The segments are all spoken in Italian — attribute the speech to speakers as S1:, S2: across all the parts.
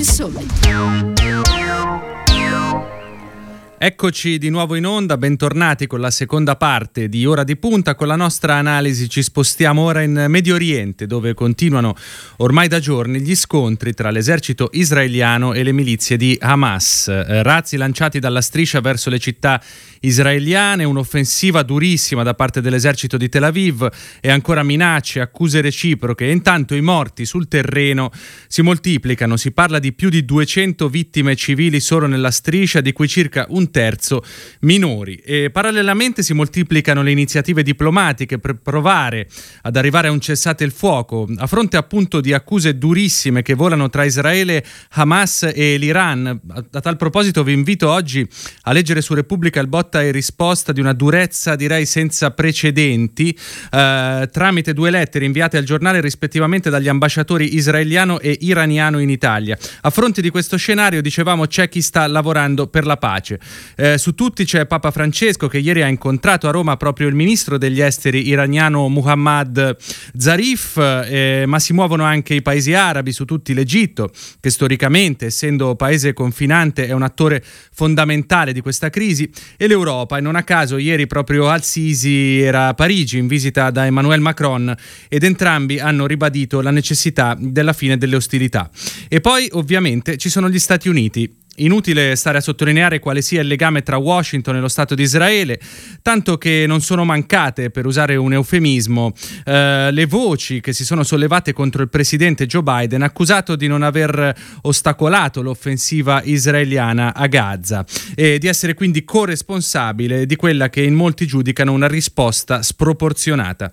S1: Il Sole.
S2: Eccoci di nuovo in onda, bentornati con la seconda parte di Ora di Punta. Con la nostra analisi ci spostiamo ora in Medio Oriente, dove continuano ormai da giorni gli scontri tra l'esercito israeliano e le milizie di Hamas. Eh, razzi lanciati dalla striscia verso le città israeliane, un'offensiva durissima da parte dell'esercito di Tel Aviv e ancora minacce, accuse reciproche. Intanto i morti sul terreno si moltiplicano. Si parla di più di 200 vittime civili solo nella striscia, di cui circa un terzo minori. E parallelamente si moltiplicano le iniziative diplomatiche per provare ad arrivare a un cessate il fuoco, a fronte appunto di accuse durissime che volano tra Israele, Hamas e l'Iran. A, a tal proposito vi invito oggi a leggere su Repubblica il botta e risposta di una durezza direi senza precedenti eh, tramite due lettere inviate al giornale rispettivamente dagli ambasciatori israeliano e iraniano in Italia. A fronte di questo scenario dicevamo c'è chi sta lavorando per la pace. Eh, su tutti c'è Papa Francesco che ieri ha incontrato a Roma proprio il ministro degli esteri iraniano Muhammad Zarif, eh, ma si muovono anche i paesi arabi, su tutti l'Egitto, che storicamente, essendo paese confinante, è un attore fondamentale di questa crisi, e l'Europa. E non a caso ieri proprio Al-Sisi era a Parigi in visita da Emmanuel Macron ed entrambi hanno ribadito la necessità della fine delle ostilità. E poi ovviamente ci sono gli Stati Uniti Inutile stare a sottolineare quale sia il legame tra Washington e lo Stato di Israele, tanto che non sono mancate, per usare un eufemismo, eh, le voci che si sono sollevate contro il presidente Joe Biden, accusato di non aver ostacolato l'offensiva israeliana a Gaza e di essere quindi corresponsabile di quella che in molti giudicano una risposta sproporzionata.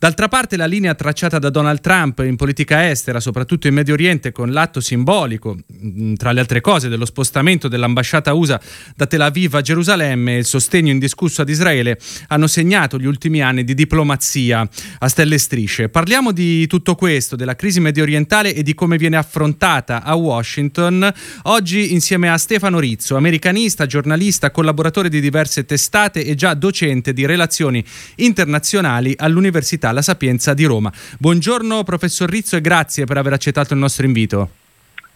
S2: D'altra parte la linea tracciata da Donald Trump in politica estera, soprattutto in Medio Oriente, con l'atto simbolico, mm, tra le altre cose, dello spostamento dell'ambasciata USA da Tel Aviv a Gerusalemme e il sostegno indiscusso ad Israele, hanno segnato gli ultimi anni di diplomazia a stelle e strisce. Parliamo di tutto questo, della crisi medio orientale e di come viene affrontata a Washington, oggi insieme a Stefano Rizzo, americanista, giornalista, collaboratore di diverse testate e già docente di relazioni internazionali all'Università La Sapienza di Roma. Buongiorno professor Rizzo e grazie per aver accettato il nostro invito.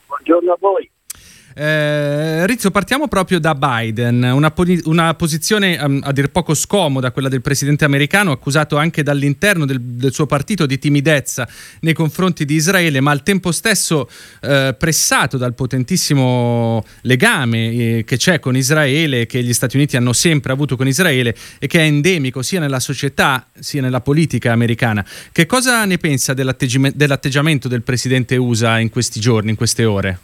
S3: Buongiorno a voi.
S2: Eh, Rizzo, partiamo proprio da Biden, una, una posizione um, a dir poco scomoda, quella del presidente americano, accusato anche dall'interno del, del, suo partito di timidezza nei confronti di Israele, ma al tempo stesso eh, pressato dal potentissimo legame eh, che c'è con Israele, che gli Stati Uniti hanno sempre avuto con Israele e che è endemico sia nella società sia nella politica americana. Che cosa ne pensa dell'atteggiamento del presidente USA in questi giorni, in queste ore?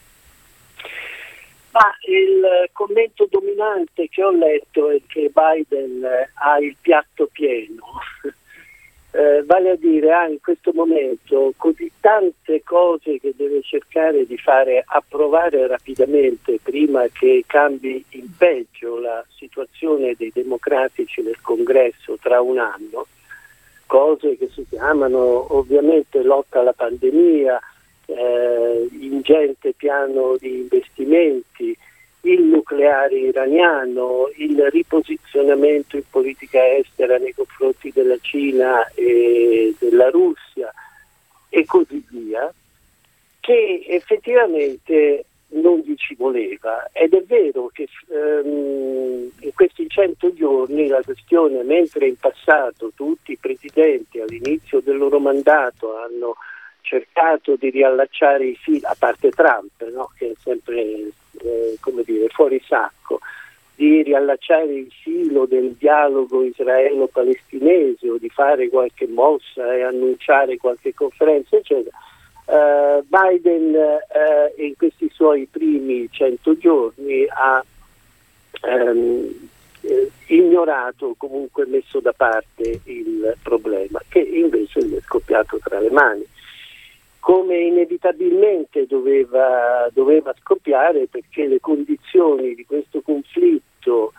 S3: Ma il commento dominante che ho letto è che Biden ha il piatto pieno, eh, vale a dire ha in questo momento così tante cose che deve cercare di fare approvare rapidamente prima che cambi in peggio la situazione dei democratici nel congresso tra un anno, cose che si chiamano ovviamente lotta alla pandemia, eh, ingente piano di investimenti, il nucleare iraniano, il riposizionamento in politica estera nei confronti della Cina e della Russia e così via, che effettivamente non gli ci voleva. Ed è vero che ehm, in questi cento giorni la questione, mentre in passato tutti i presidenti all'inizio del loro mandato hanno cercato di riallacciare i fili, a parte Trump, no? che è sempre eh, come dire, fuori sacco, di riallacciare il filo del dialogo israelo-palestinese o di fare qualche mossa e annunciare qualche conferenza, eccetera. Uh, Biden uh, in questi suoi primi cento giorni ha um, ignorato, comunque messo da parte il problema, che invece gli è scoppiato tra le mani come inevitabilmente doveva, doveva, scoppiare perché le condizioni di questo conflitto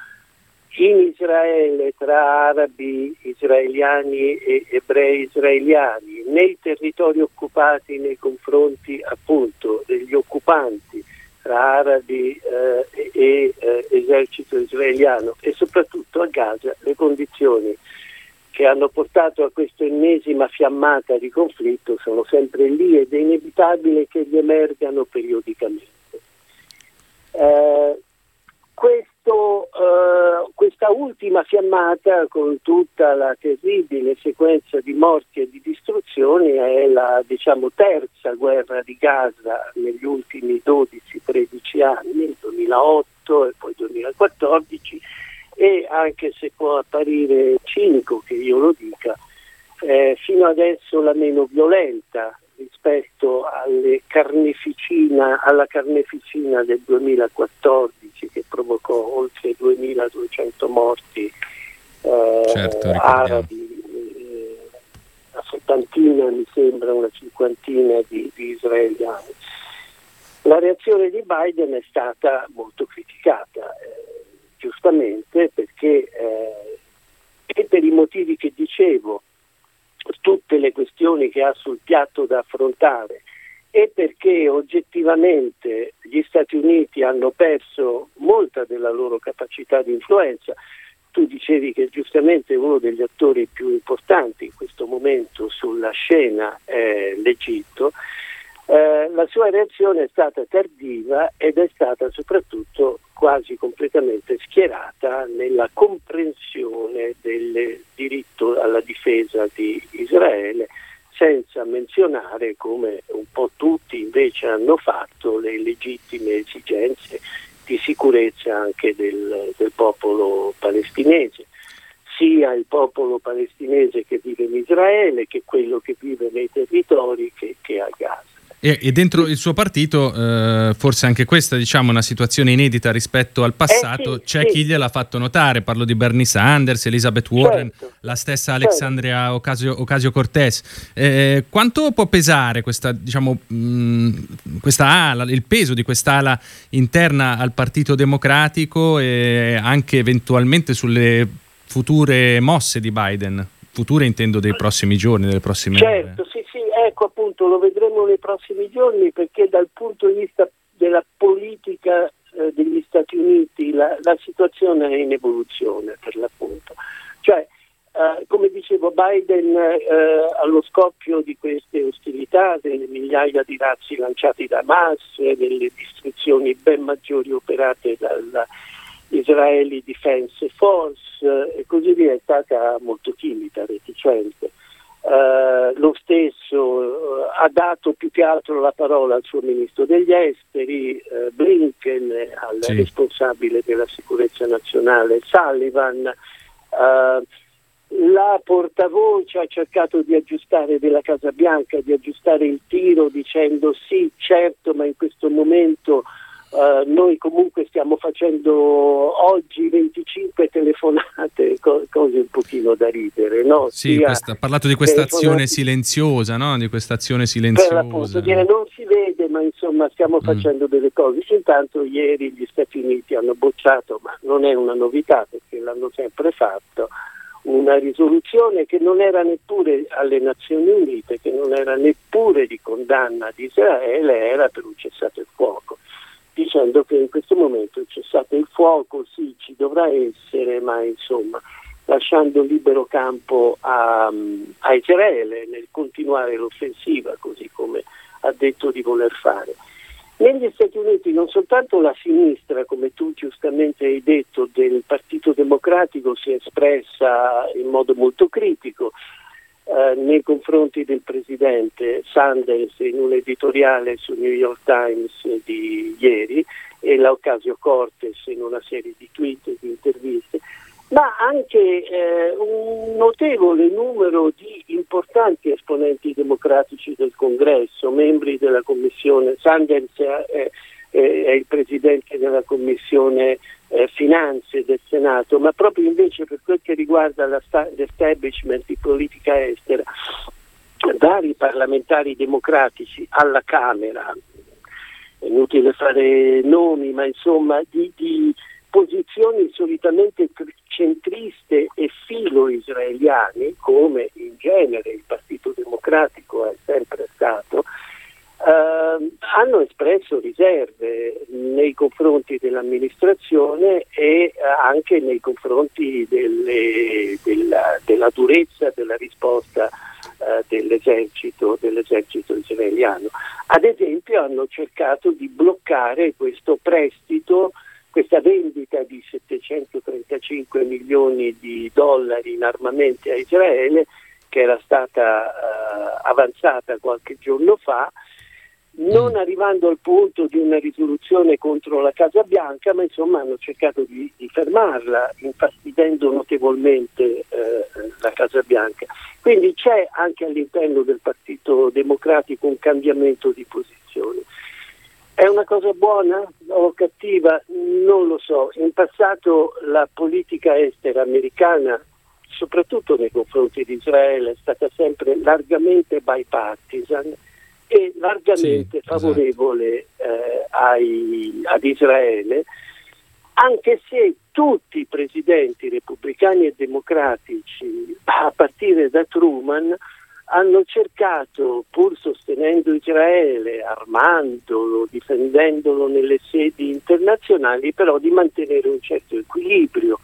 S3: in Israele tra arabi israeliani e ebrei israeliani, nei territori occupati nei confronti appunto degli occupanti tra arabi eh, e eh, esercito israeliano e soprattutto a Gaza le condizioni che hanno portato a questa ennesima fiammata di conflitto sono sempre lì ed è inevitabile che gli emergano periodicamente. Eh, questo, eh, questa ultima fiammata con tutta la terribile sequenza di morti e di distruzioni è la diciamo, terza guerra di Gaza negli ultimi 12-13 anni, 2008 e poi 2014 e anche se può apparire cinico che io lo dica, eh, fino adesso la meno violenta rispetto carneficina, alla carneficina del 2014 che provocò oltre 2200 morti eh, certo, arabi, eh, una settantina mi sembra, una cinquantina di, di israeliani. La reazione di Biden è stata molto criticata, eh, giustamente perché eh, e per i motivi che dicevo, tutte le questioni che ha sul piatto da affrontare e perché oggettivamente gli Stati Uniti hanno perso molta della loro capacità di influenza. Tu dicevi che giustamente uno degli attori più importanti in questo momento sulla scena è l'Egitto eh, la sua reazione è stata tardiva ed è stata soprattutto quasi completamente schierata nella comprensione del diritto alla difesa di Israele, senza menzionare, come un po' tutti invece hanno fatto, le legittime esigenze di sicurezza anche del, del popolo palestinese sia il popolo palestinese che vive in Israele che quello che vive nei territori che, che a Gaza.
S2: E, e, dentro il suo partito, eh, forse anche questa diciamo, una situazione inedita rispetto al passato, eh sì, c'è sì. chi gliel'ha fatto notare, parlo di Bernie Sanders, Elizabeth Warren, certo. la stessa Alexandria certo. Ocasio-Cortez. Eh, quanto può pesare questa, diciamo, mh, questa ala, il peso di quest'ala interna al Partito Democratico e anche eventualmente sulle future mosse di Biden? Future intendo dei prossimi giorni, delle prossime
S3: certo, ore. Sì, ecco appunto lo vedremo nei prossimi giorni perché dal punto di vista della politica eh, degli Stati Uniti la, la, situazione è in evoluzione per l'appunto. Cioè, eh, come dicevo, Biden eh, allo scoppio di queste ostilità, delle migliaia di razzi lanciati da Hamas, delle distruzioni ben maggiori operate dalla Israeli Defense Force eh, e così via, è stata molto timida, reticente. Uh, lo stesso uh, ha dato più che altro la parola al suo ministro degli esteri, uh, Blinken, al sì. responsabile della sicurezza nazionale Sullivan. la portavoce ha cercato di aggiustare della Casa Bianca, di aggiustare il tiro dicendo sì, certo, ma in questo momento Uh, noi comunque stiamo facendo oggi 25 telefonate, co- cose un pochino da ridere. No?
S2: Sì, questa, ha parlato di questa azione silenziosa, no? di questa azione silenziosa.
S3: Appunto, dire, non si vede, ma insomma stiamo mm. facendo delle cose. Intanto ieri gli Stati Uniti hanno bocciato, ma non è una novità perché l'hanno sempre fatto, una risoluzione che non era neppure alle Nazioni Unite, che non era neppure di condanna di Israele, era per un cessato il fuoco dicendo che in questo momento il cessato il fuoco, sì, ci dovrà essere, ma insomma lasciando libero campo a, a Israele nel continuare l'offensiva, così come ha detto di voler fare. Negli Stati Uniti non soltanto la sinistra, come tu giustamente hai detto, del Partito Democratico si è espressa in modo molto critico, eh, nei confronti del presidente Sanders in un editoriale su New York Times di ieri e l'Ocasio Cortes in una serie di tweet e di interviste, ma anche eh, un notevole numero di importanti esponenti democratici del Congresso, membri della Commissione. Sanders è, è, è il presidente della Commissione eh, finanze del Senato, ma proprio invece per quel che riguarda l'establishment di politica estera, vari parlamentari democratici alla Camera, è inutile fare nomi, ma insomma di, di posizioni solitamente centriste e filo-israeliane, come in genere il Partito Democratico è sempre stato, eh, hanno espresso riserve nei confronti dell'amministrazione e eh, anche nei confronti delle, della, della, durezza della risposta eh, dell'esercito, dell'esercito israeliano. Ad esempio hanno cercato di bloccare questo prestito questa vendita di 735 milioni di dollari in armamenti a Israele che era stata uh, avanzata qualche giorno fa, non arrivando al punto di una risoluzione contro la Casa Bianca, ma insomma hanno cercato di, di fermarla, infastidendo notevolmente eh, la Casa Bianca. Quindi c'è anche all'interno del Partito Democratico un cambiamento di posizione. È una cosa buona o cattiva? Non lo so. In passato la politica estera americana, soprattutto nei confronti di Israele, è stata sempre largamente bipartisan e largamente sì, favorevole esatto. eh, ai, ad Israele, anche se tutti i presidenti repubblicani e democratici, a partire da Truman, hanno cercato, pur sostenendo Israele, armandolo, difendendolo nelle sedi internazionali, però di mantenere un certo equilibrio,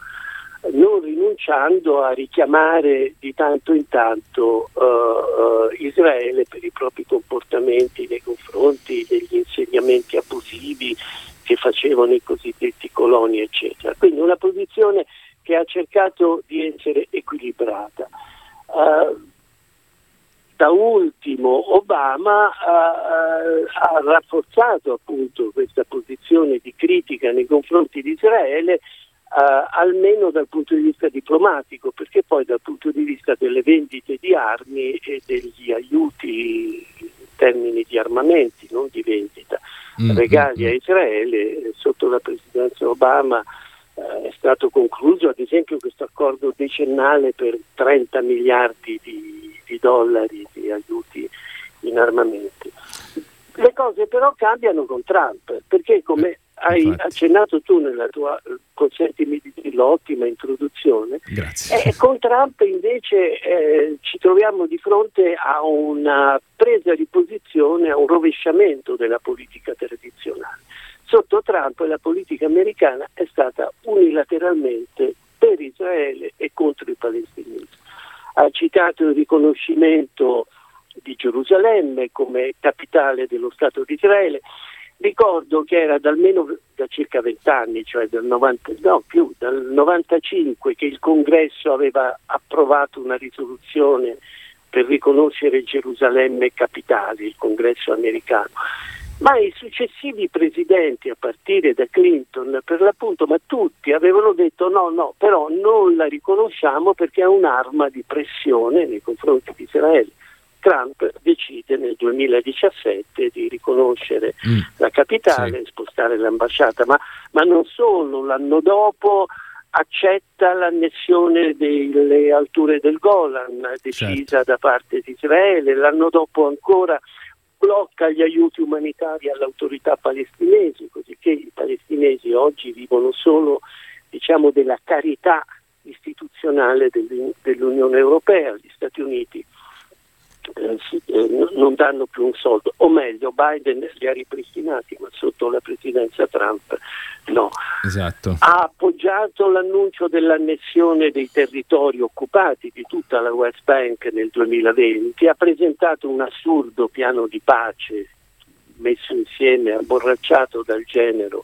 S3: non rinunciando a richiamare di tanto in tanto uh, uh, Israele per i propri comportamenti nei confronti degli insegnamenti abusivi che facevano i cosiddetti coloni, eccetera. Quindi una posizione che ha cercato di essere equilibrata. Uh, da ultimo Obama ha, rafforzato appunto questa posizione di critica nei confronti di Israele Uh, almeno dal punto di vista diplomatico, perché poi dal punto di vista delle vendite di armi e degli aiuti in termini di armamenti, non di vendita, mm-hmm. regali a Israele, sotto la presidenza Obama uh, è stato concluso ad esempio questo accordo decennale per 30 miliardi di di dollari di aiuti in armamenti. Le cose però cambiano con Trump, perché come eh, hai Infatti. accennato tu nella tua, consentimi di dirlo, ottima introduzione, eh, con Trump invece eh, ci troviamo di fronte a una presa di posizione, a un rovesciamento della politica tradizionale. Sotto Trump la politica americana è stata unilateralmente per Israele e contro i palestinesi ha citato il riconoscimento di Gerusalemme come capitale dello Stato di Israele. Ricordo che era da almeno da circa vent'anni, cioè dal 90, no, più, dal 95 che il Congresso aveva approvato una risoluzione per riconoscere Gerusalemme capitale, il Congresso americano ma i successivi presidenti, a partire da Clinton, per l'appunto, ma tutti avevano detto no, no, però non la riconosciamo perché è un'arma di pressione nei confronti di Israele. Trump decide nel 2017 di riconoscere mm, la capitale, sì. spostare l'ambasciata, ma, ma non solo, l'anno dopo accetta l'annessione delle alture del Golan decisa certo. da parte di Israele, l'anno dopo ancora blocca gli aiuti umanitari alle autorità palestinesi, così che i palestinesi oggi vivono solo diciamo, della carità istituzionale dell'Unione Europea, gli Stati Uniti non danno più un soldo, o meglio Biden li ha ripristinati, ma sotto la presidenza Trump no.
S2: Esatto.
S3: Ha appoggiato l'annuncio dell'annessione dei territori occupati di tutta la West Bank nel 2020, ha presentato un assurdo piano di pace messo insieme, abborracciato dal genero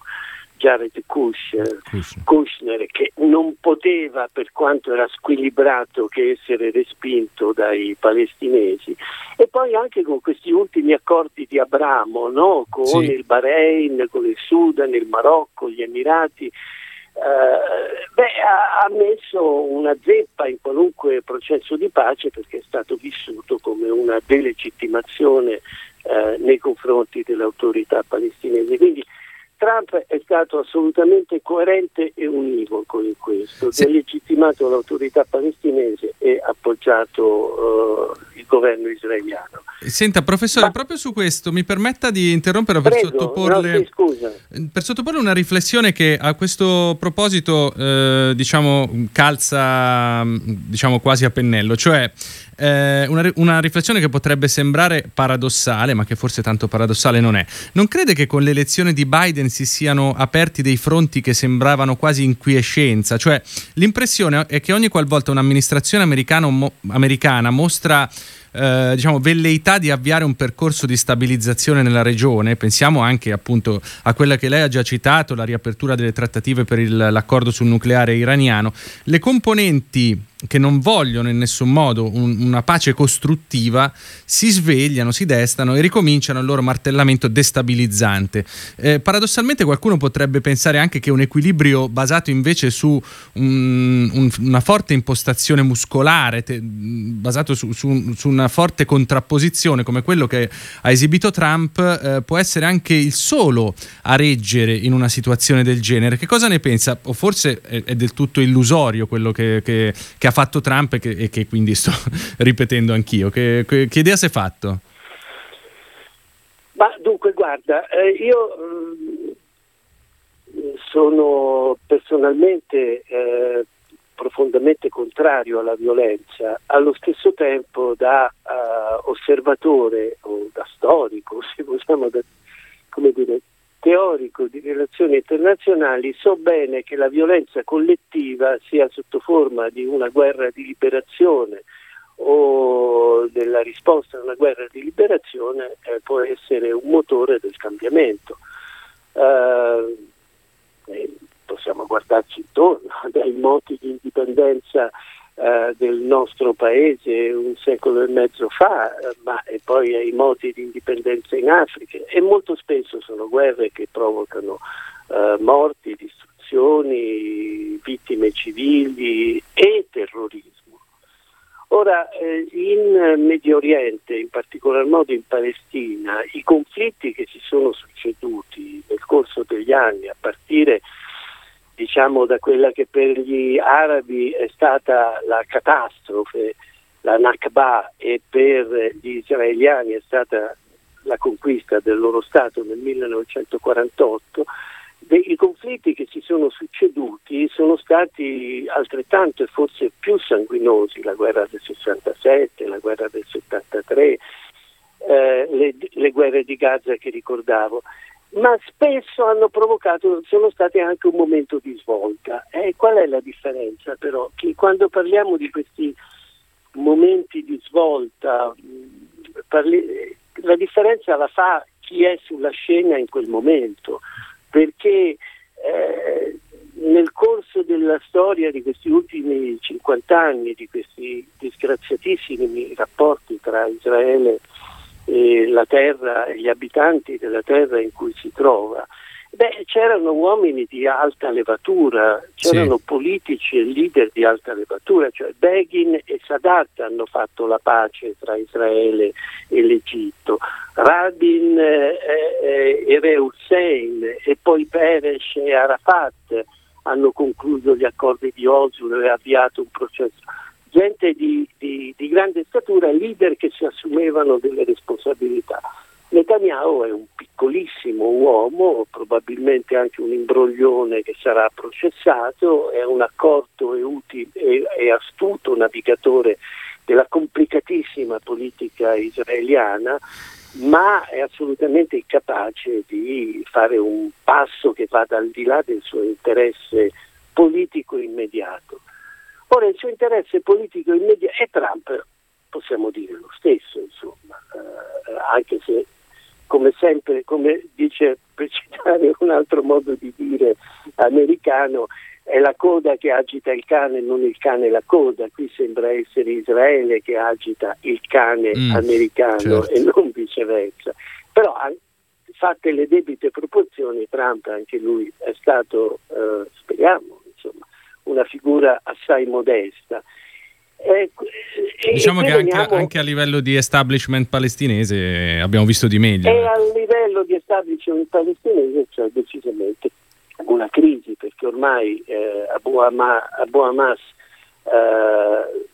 S3: Jared Kushner, Kushner, che non poteva, per quanto era squilibrato, che essere respinto dai palestinesi. E poi anche con questi ultimi accordi di Abramo, no? con sì. il Bahrain, con il Sudan, il Marocco, gli Emirati. Uh, beh, ha, ha, messo una zeppa in qualunque processo di pace perché è stato vissuto come una delegittimazione uh, nei confronti delle autorità palestinesi. Quindi Trump è stato assolutamente coerente e univoco in questo, sì. delegittimato l'autorità palestinese e appoggiato uh, il governo israeliano.
S2: Senta, professore, Ma... proprio su questo mi permetta di interrompere per,
S3: Prego,
S2: sottoporle,
S3: no,
S2: per sottoporle una riflessione che a questo proposito eh, diciamo, calza diciamo, quasi a pennello, cioè eh, una, una, riflessione che potrebbe sembrare paradossale, ma che forse tanto paradossale non è. Non crede che con l'elezione di Biden si siano aperti dei fronti che sembravano quasi in quiescenza? Cioè, l'impressione è che ogni qualvolta un'amministrazione mo- americana mostra eh, diciamo, velleità di avviare un percorso di stabilizzazione nella regione, pensiamo anche appunto a quella che lei ha già citato, la riapertura delle trattative per il, l'accordo sul nucleare iraniano, le componenti che non vogliono in nessun modo un, una pace costruttiva si svegliano, si destano e ricominciano il loro martellamento destabilizzante. Eh, paradossalmente qualcuno potrebbe pensare anche che un equilibrio basato invece su un, un, una forte impostazione muscolare, te, basato su, su, su, una forte contrapposizione come quello che ha esibito Trump, eh, può essere anche il solo a reggere in una situazione del genere. Che cosa ne pensa? O forse è, è del tutto illusorio quello che, che, che ha fatto Trump e che, e che quindi sto ripetendo anch'io. Che, che, che, idea si è fatto?
S3: Ma dunque, guarda, eh, io mh, mm, sono personalmente eh, profondamente contrario alla violenza, allo stesso tempo da uh, osservatore o da storico, se vogliamo, da, come dire, teorico di relazioni internazionali so bene che la violenza collettiva, sia sotto forma di una guerra di liberazione o della risposta a una guerra di liberazione, eh, può essere un motore del cambiamento. Uh, possiamo guardarci intorno, dai moti di indipendenza eh, del nostro paese un secolo e mezzo fa, eh, ma e poi ai moti di indipendenza in Africa e molto spesso sono guerre che provocano eh, morti, distruzioni, vittime civili e terrorismo. Ora, eh, in Medio Oriente, in particolar modo in Palestina, i conflitti che si sono succeduti nel corso degli anni, a partire diciamo da quella che per gli arabi è stata la catastrofe, la Nakba e per gli israeliani è stata la conquista del loro Stato nel 1948, i conflitti che si sono succeduti sono stati altrettanto e forse più sanguinosi, la guerra del 67, la guerra del 73, eh, le, le guerre di Gaza che ricordavo ma spesso hanno provocato, sono stati anche un momento di svolta. Eh, qual è la differenza però? Che quando parliamo di questi momenti di svolta, parli, la differenza la fa chi è sulla scena in quel momento, perché eh, nel corso della storia di questi ultimi 50 anni, di questi disgraziatissimi rapporti tra Israele e eh, la terra e gli abitanti della terra in cui si trova. Beh, c'erano uomini di alta levatura, c'erano sì. politici e leader di alta levatura, cioè Begin e Sadat hanno fatto la pace tra Israele e l'Egitto, Rabin eh, eh, e Re Hussein e poi Peres e Arafat hanno concluso gli accordi di Oslo e avviato un processo gente di, di, di grande statura, leader che si assumevano delle responsabilità. Netanyahu è un piccolissimo uomo, probabilmente anche un imbroglione che sarà processato, è un accorto e, utile, e, e astuto navigatore della complicatissima politica israeliana, ma è assolutamente incapace di fare un passo che vada al di là del suo interesse politico immediato. Ora il suo interesse politico immediato è Trump, possiamo dire lo stesso, insomma, eh, anche se come sempre, come dice per citare un altro modo di dire americano, è la coda che agita il cane, non il cane la coda. Qui sembra essere Israele che agita il cane mm, americano certo. e non viceversa. Però fatte le debite proporzioni, Trump anche lui è stato, eh, speriamo, insomma, una figura assai modesta.
S2: Eh, diciamo che anche, anche, a livello di establishment palestinese abbiamo visto di meglio.
S3: E a livello di establishment palestinese c'è decisamente una crisi perché ormai eh, Abu, Hama, Abu Hamas eh,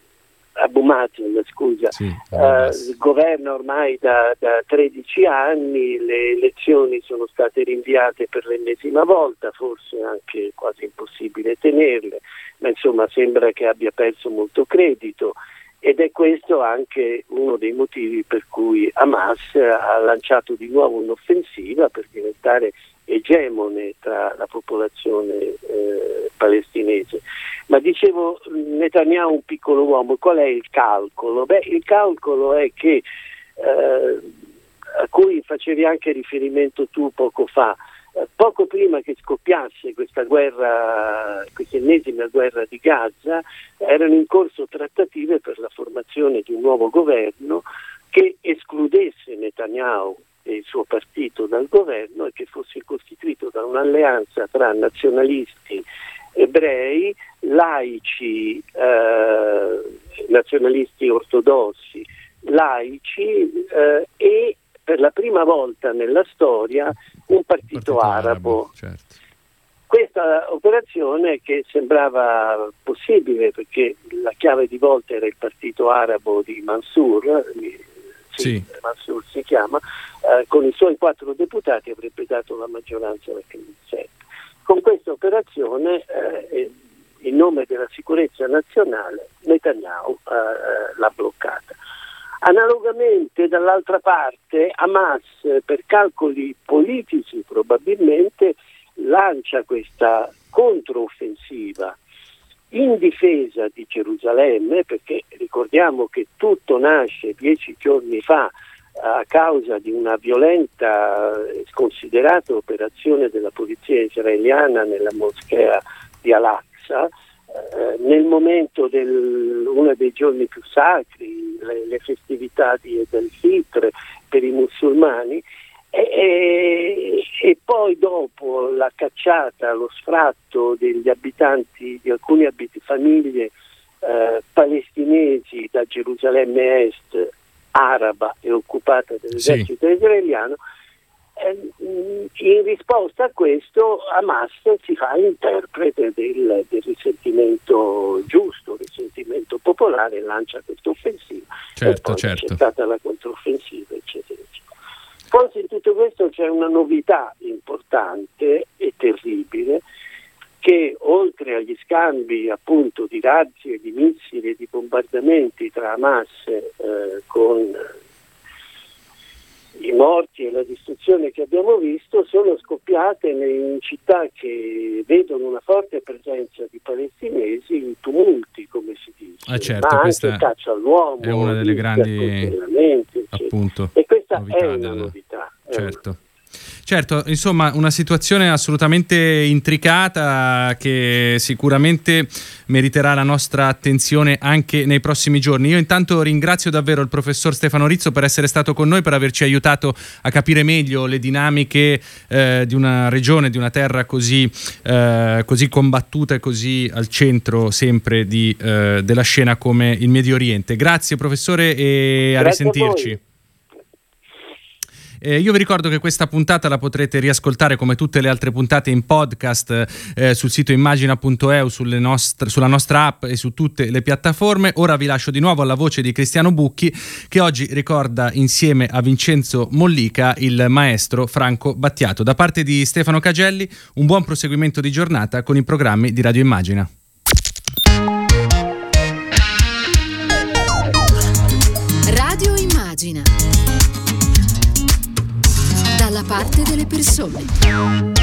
S3: Abu Mazen, scusa, sì, uh, governa ormai da, da, 13 anni, le elezioni sono state rinviate per l'ennesima volta, forse anche quasi impossibile tenerle, ma insomma sembra che abbia perso molto credito ed è questo anche uno dei motivi per cui Hamas ha lanciato di nuovo un'offensiva per diventare egemone tra la popolazione eh, palestinese. Ma dicevo, Netanyahu un piccolo uomo, qual è il calcolo? Beh, il calcolo è che, eh, a cui facevi anche riferimento tu poco fa, eh, poco prima che scoppiasse questa guerra, questa ennesima guerra di Gaza, erano in corso trattative per la formazione di un nuovo governo che escludesse Netanyahu e il suo partito dal governo e che fosse costituito da un'alleanza tra nazionalisti ebrei, laici, eh, nazionalisti ortodossi, laici eh, e per la prima volta nella storia un partito, partito arabo. arabo certo. Questa operazione che sembrava possibile perché la chiave di volta era il partito arabo di Mansour, sì. Mansour si chiama, eh, con i suoi quattro deputati avrebbe dato la maggioranza alla Knesset. Con questa operazione, eh, in nome della sicurezza nazionale, Netanyahu eh, eh l'ha bloccata. Analogamente dall'altra parte Hamas per calcoli politici probabilmente lancia questa controoffensiva in difesa di Gerusalemme perché ricordiamo che tutto nasce dieci giorni fa a causa di una violenta e sconsiderata operazione della polizia israeliana nella moschea di Al-Aqsa eh, nel momento di uno dei giorni più sacri, le, le festività di Ed el-Fitr per i musulmani, e, e, poi dopo la cacciata, lo sfratto degli abitanti, di alcune abit- famiglie eh, palestinesi da Gerusalemme Est, araba e occupata dall'esercito sì. israeliano, eh, in risposta a questo Hamas si fa interprete del, del risentimento giusto, risentimento popolare lancia questa offensiva.
S2: Certo, certo.
S3: C'è stata la controffensiva, eccetera, eccetera. Forse in tutto questo c'è una novità importante e terribile che oltre agli scambi appunto di razzi, di missili e di bombardamenti tra Hamas eh, con i morti e la distruzione che abbiamo visto sono scoppiate in città che vedono una forte presenza di palestinesi in tumulti, come si dice,
S2: ah, certo,
S3: ma anche caccia all'uomo,
S2: è una delle grandi appunto,
S3: e questa è una della... novità.
S2: Certo. Certo, insomma, una situazione assolutamente intricata che sicuramente meriterà la nostra attenzione anche nei prossimi giorni. Io intanto ringrazio davvero il professor Stefano Rizzo per essere stato con noi, per averci aiutato a capire meglio le dinamiche eh, di una regione, di una terra così, eh, così combattuta e così al centro sempre di, eh, della scena come il Medio Oriente. Grazie professore e a Grazie risentirci. A eh, io vi ricordo che questa puntata la potrete riascoltare come tutte le altre puntate in podcast eh, sul sito immagina.eu, nostre, sulla nostra app e su tutte le piattaforme. Ora vi lascio di nuovo alla voce di Cristiano Bucchi che oggi ricorda insieme a Vincenzo Mollica il maestro Franco Battiato. Da parte di Stefano Cagelli un buon proseguimento di giornata con i programmi di
S1: Radio Immagina. Parte delle persone.